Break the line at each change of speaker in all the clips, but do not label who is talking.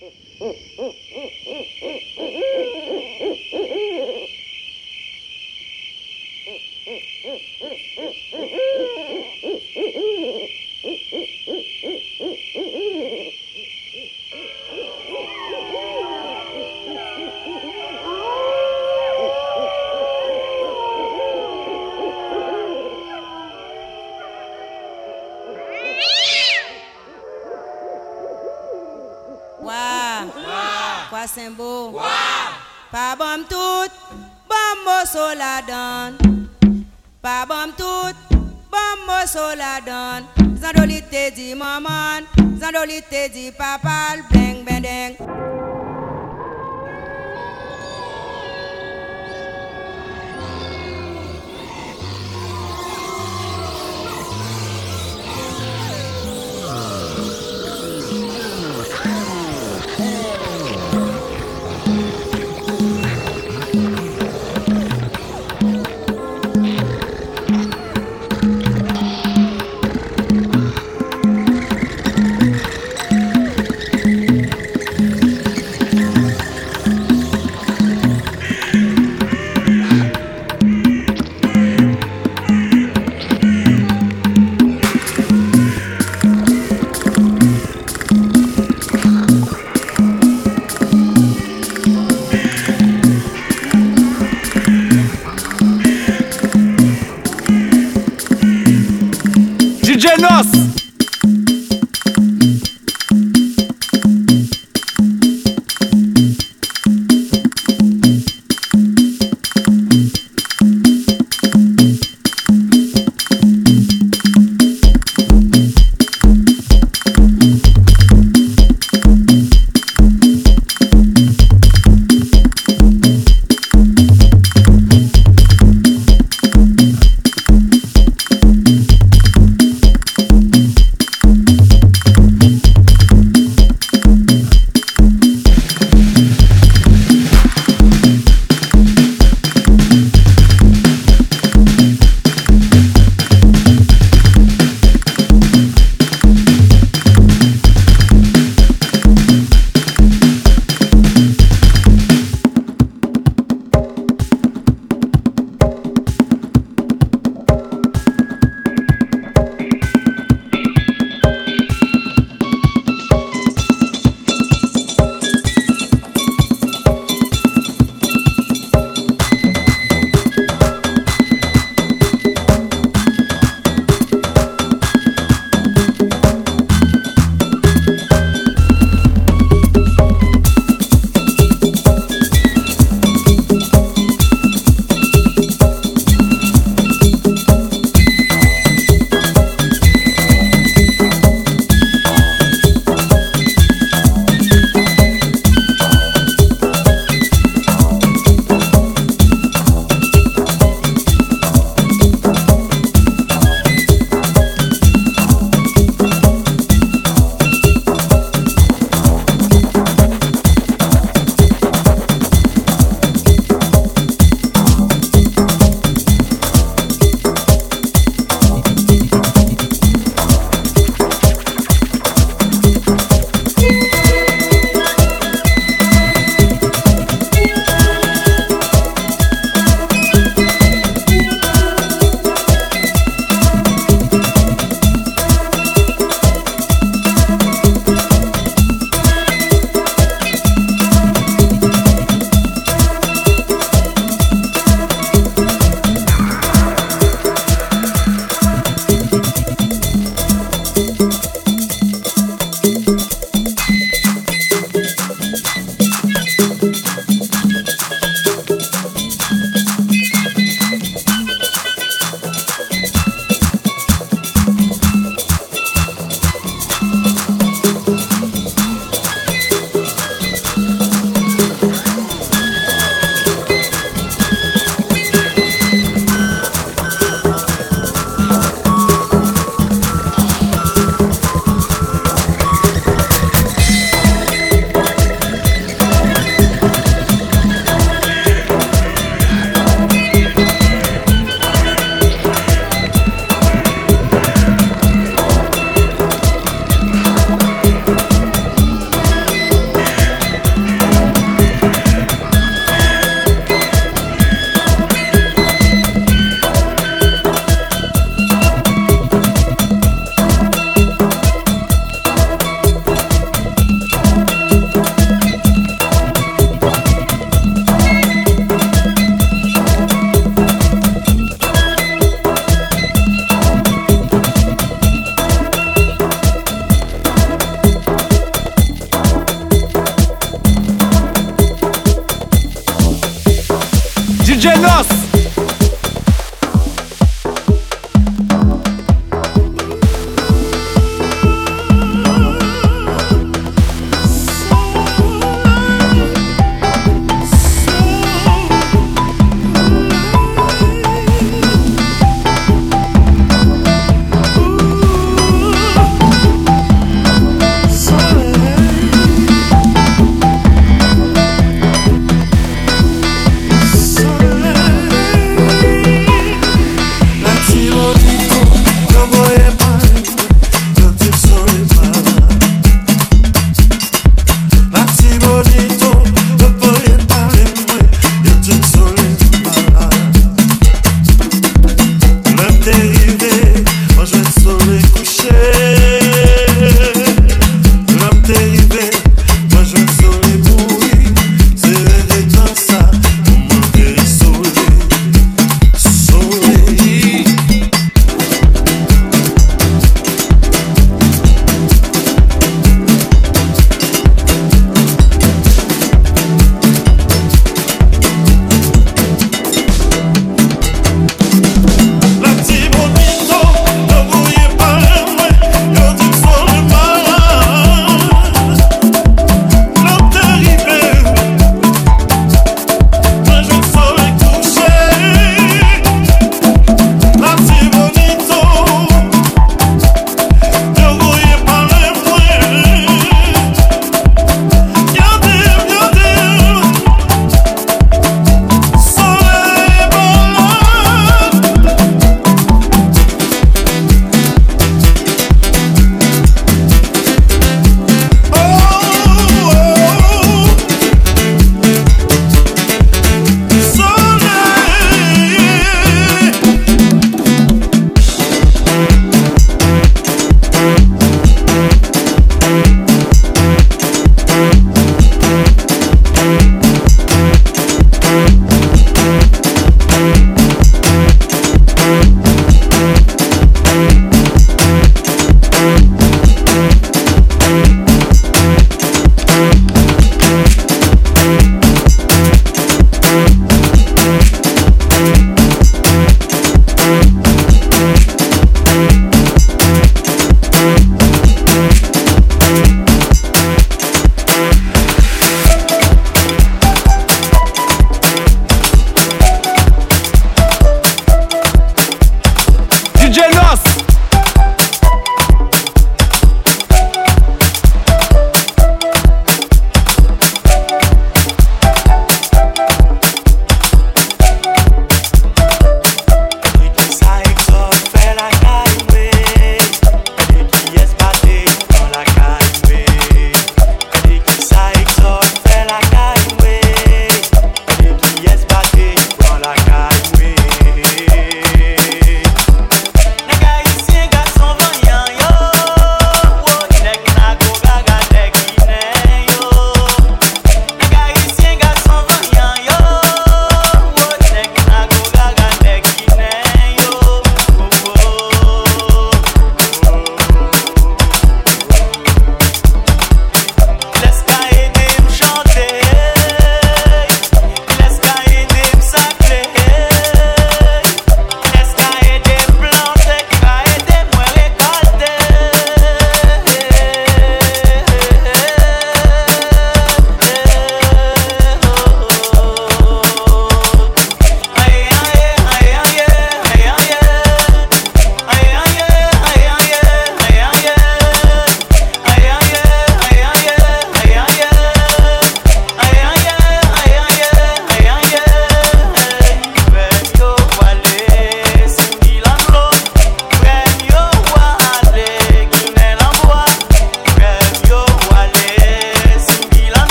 Mm-hmm. Saint-Beau. Wow. Pas bon tout, bon morceau la donne. Pas bon tout, bon morceau la donne. Zandoli te maman, zandolite di papal papa, bling bling.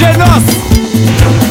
Genos.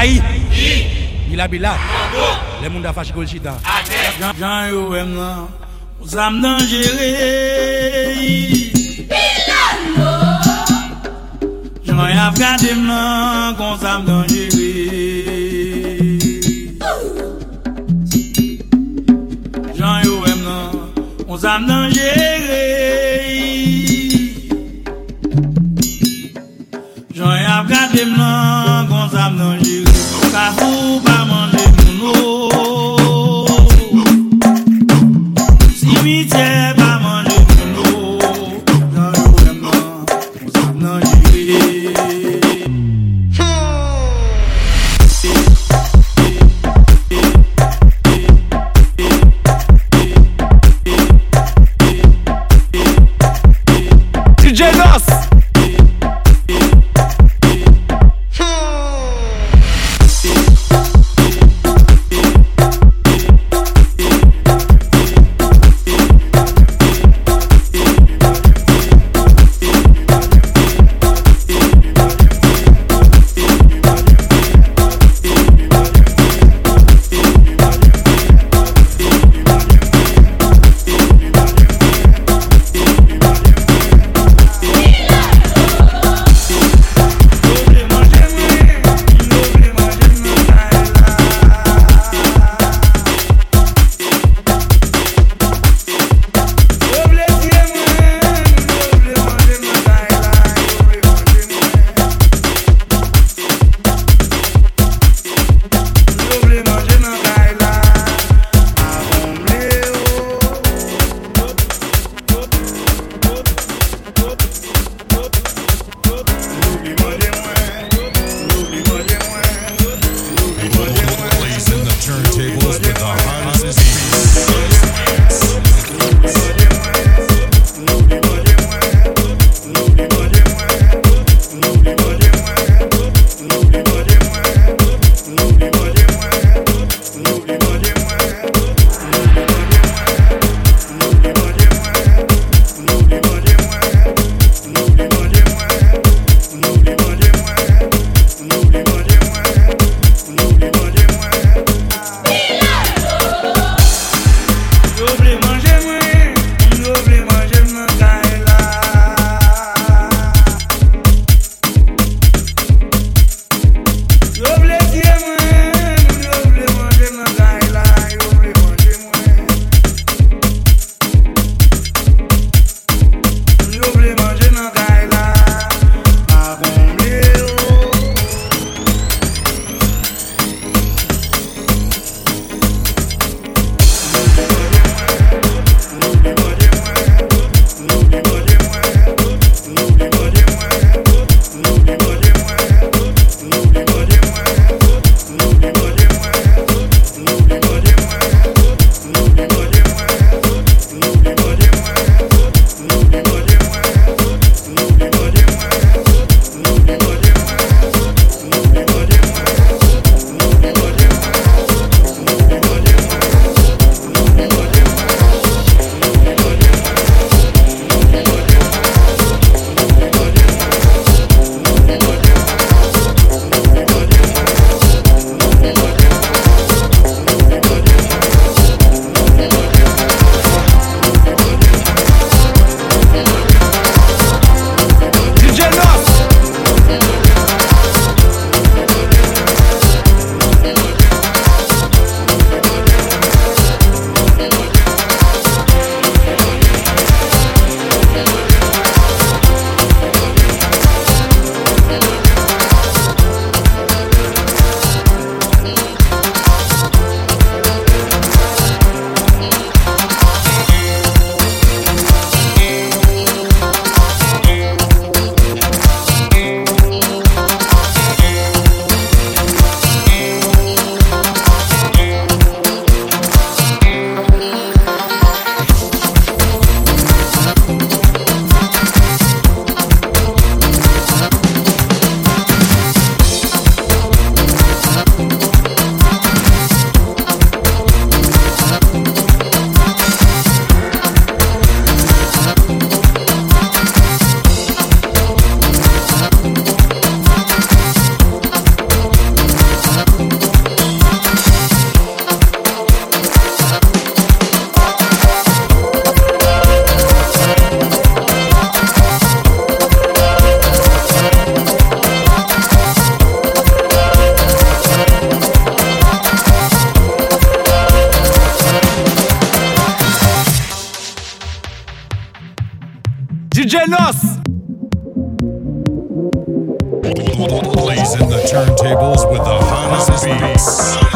Saï. Bila bila. Le moun da fache kol chita.
Jan yo em nan. Ou zam nan jere. Bilalo. Jan ya fkade mnan. Kon zam nan jere. Jan yo em nan. Ou zam nan jere.
Buenos.
Blazing the turntables with the hottest beats.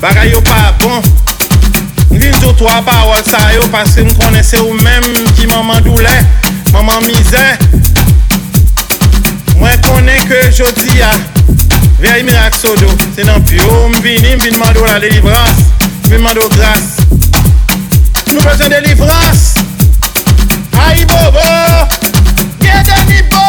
Barayau pas bon, l'un d'entre toi bah, pas ça y est on ne connaissait ou même qui m'a mandoulé, maman misère. Moi je connais que Jodia, ah, Véry Mirakso do, c'est non plus. On vient, on de mandouler les livraisons, on vient mandou grâce. Nous faisons des livraisons. Hi Bobo, get.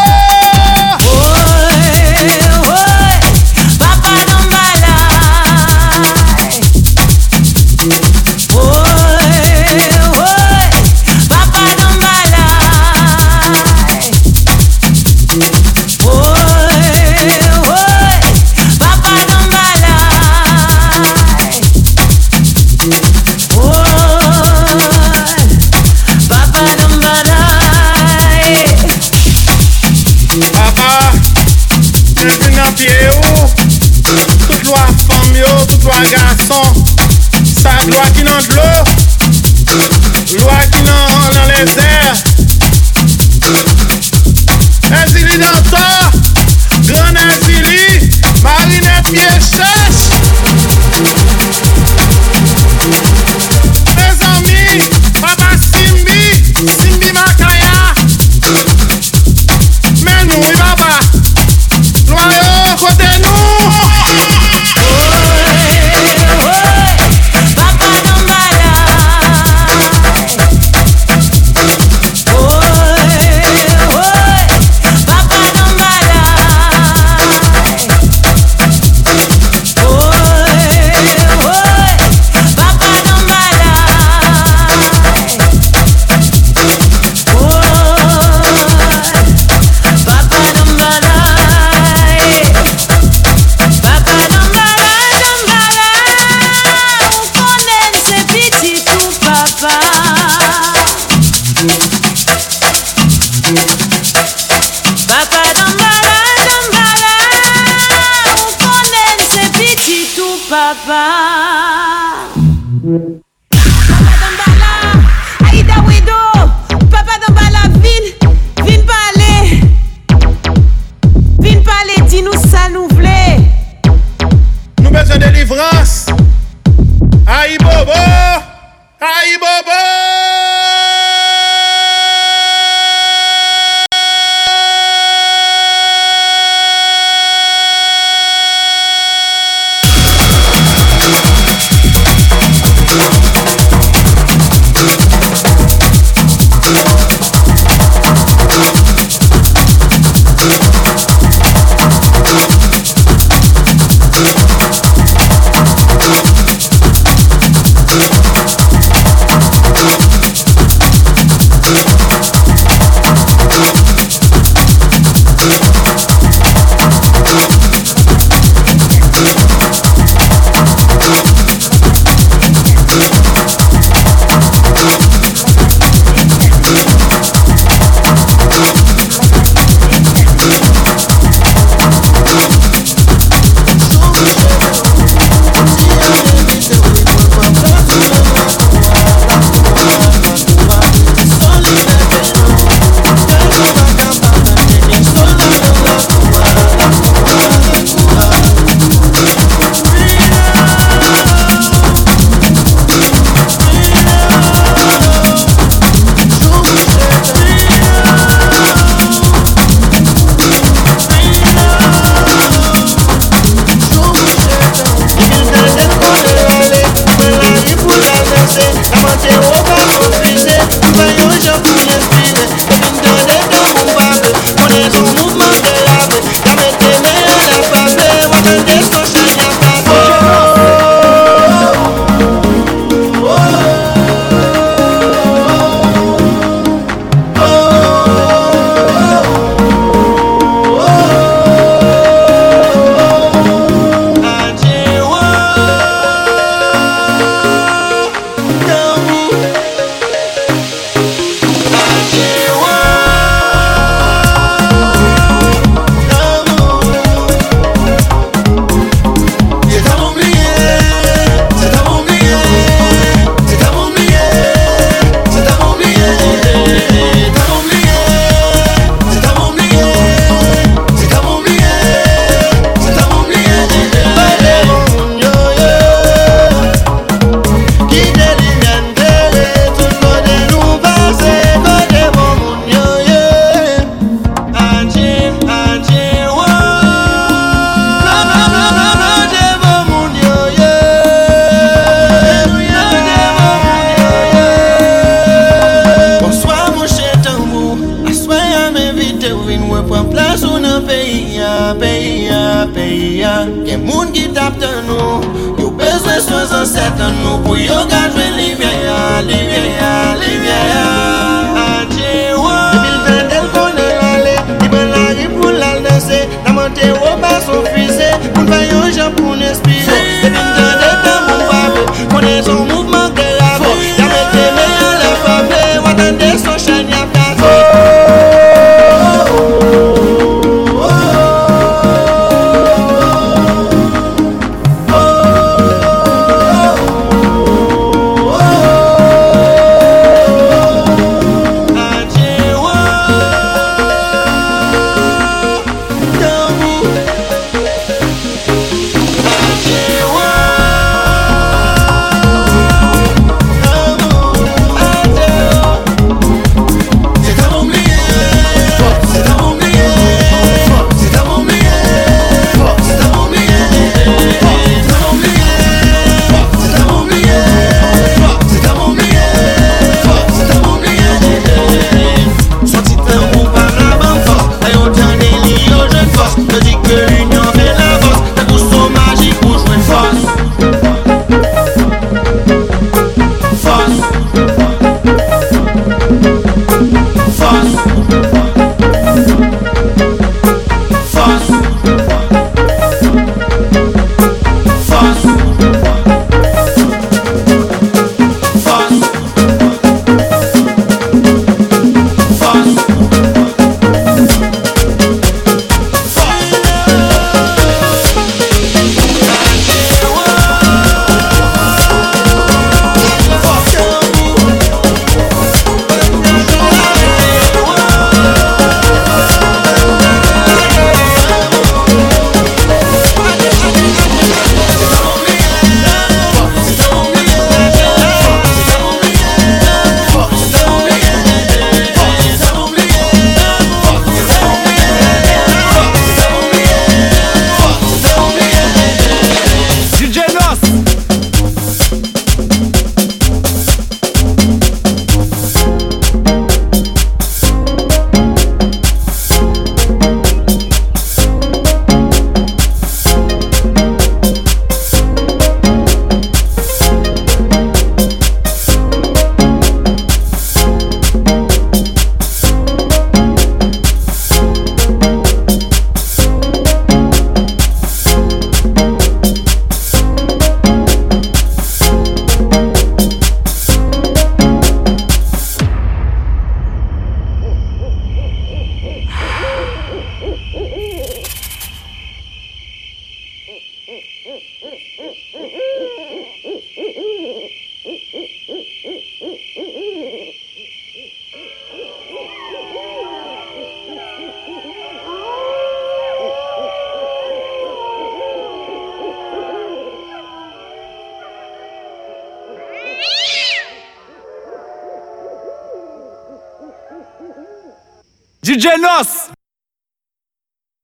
certainement pour yoga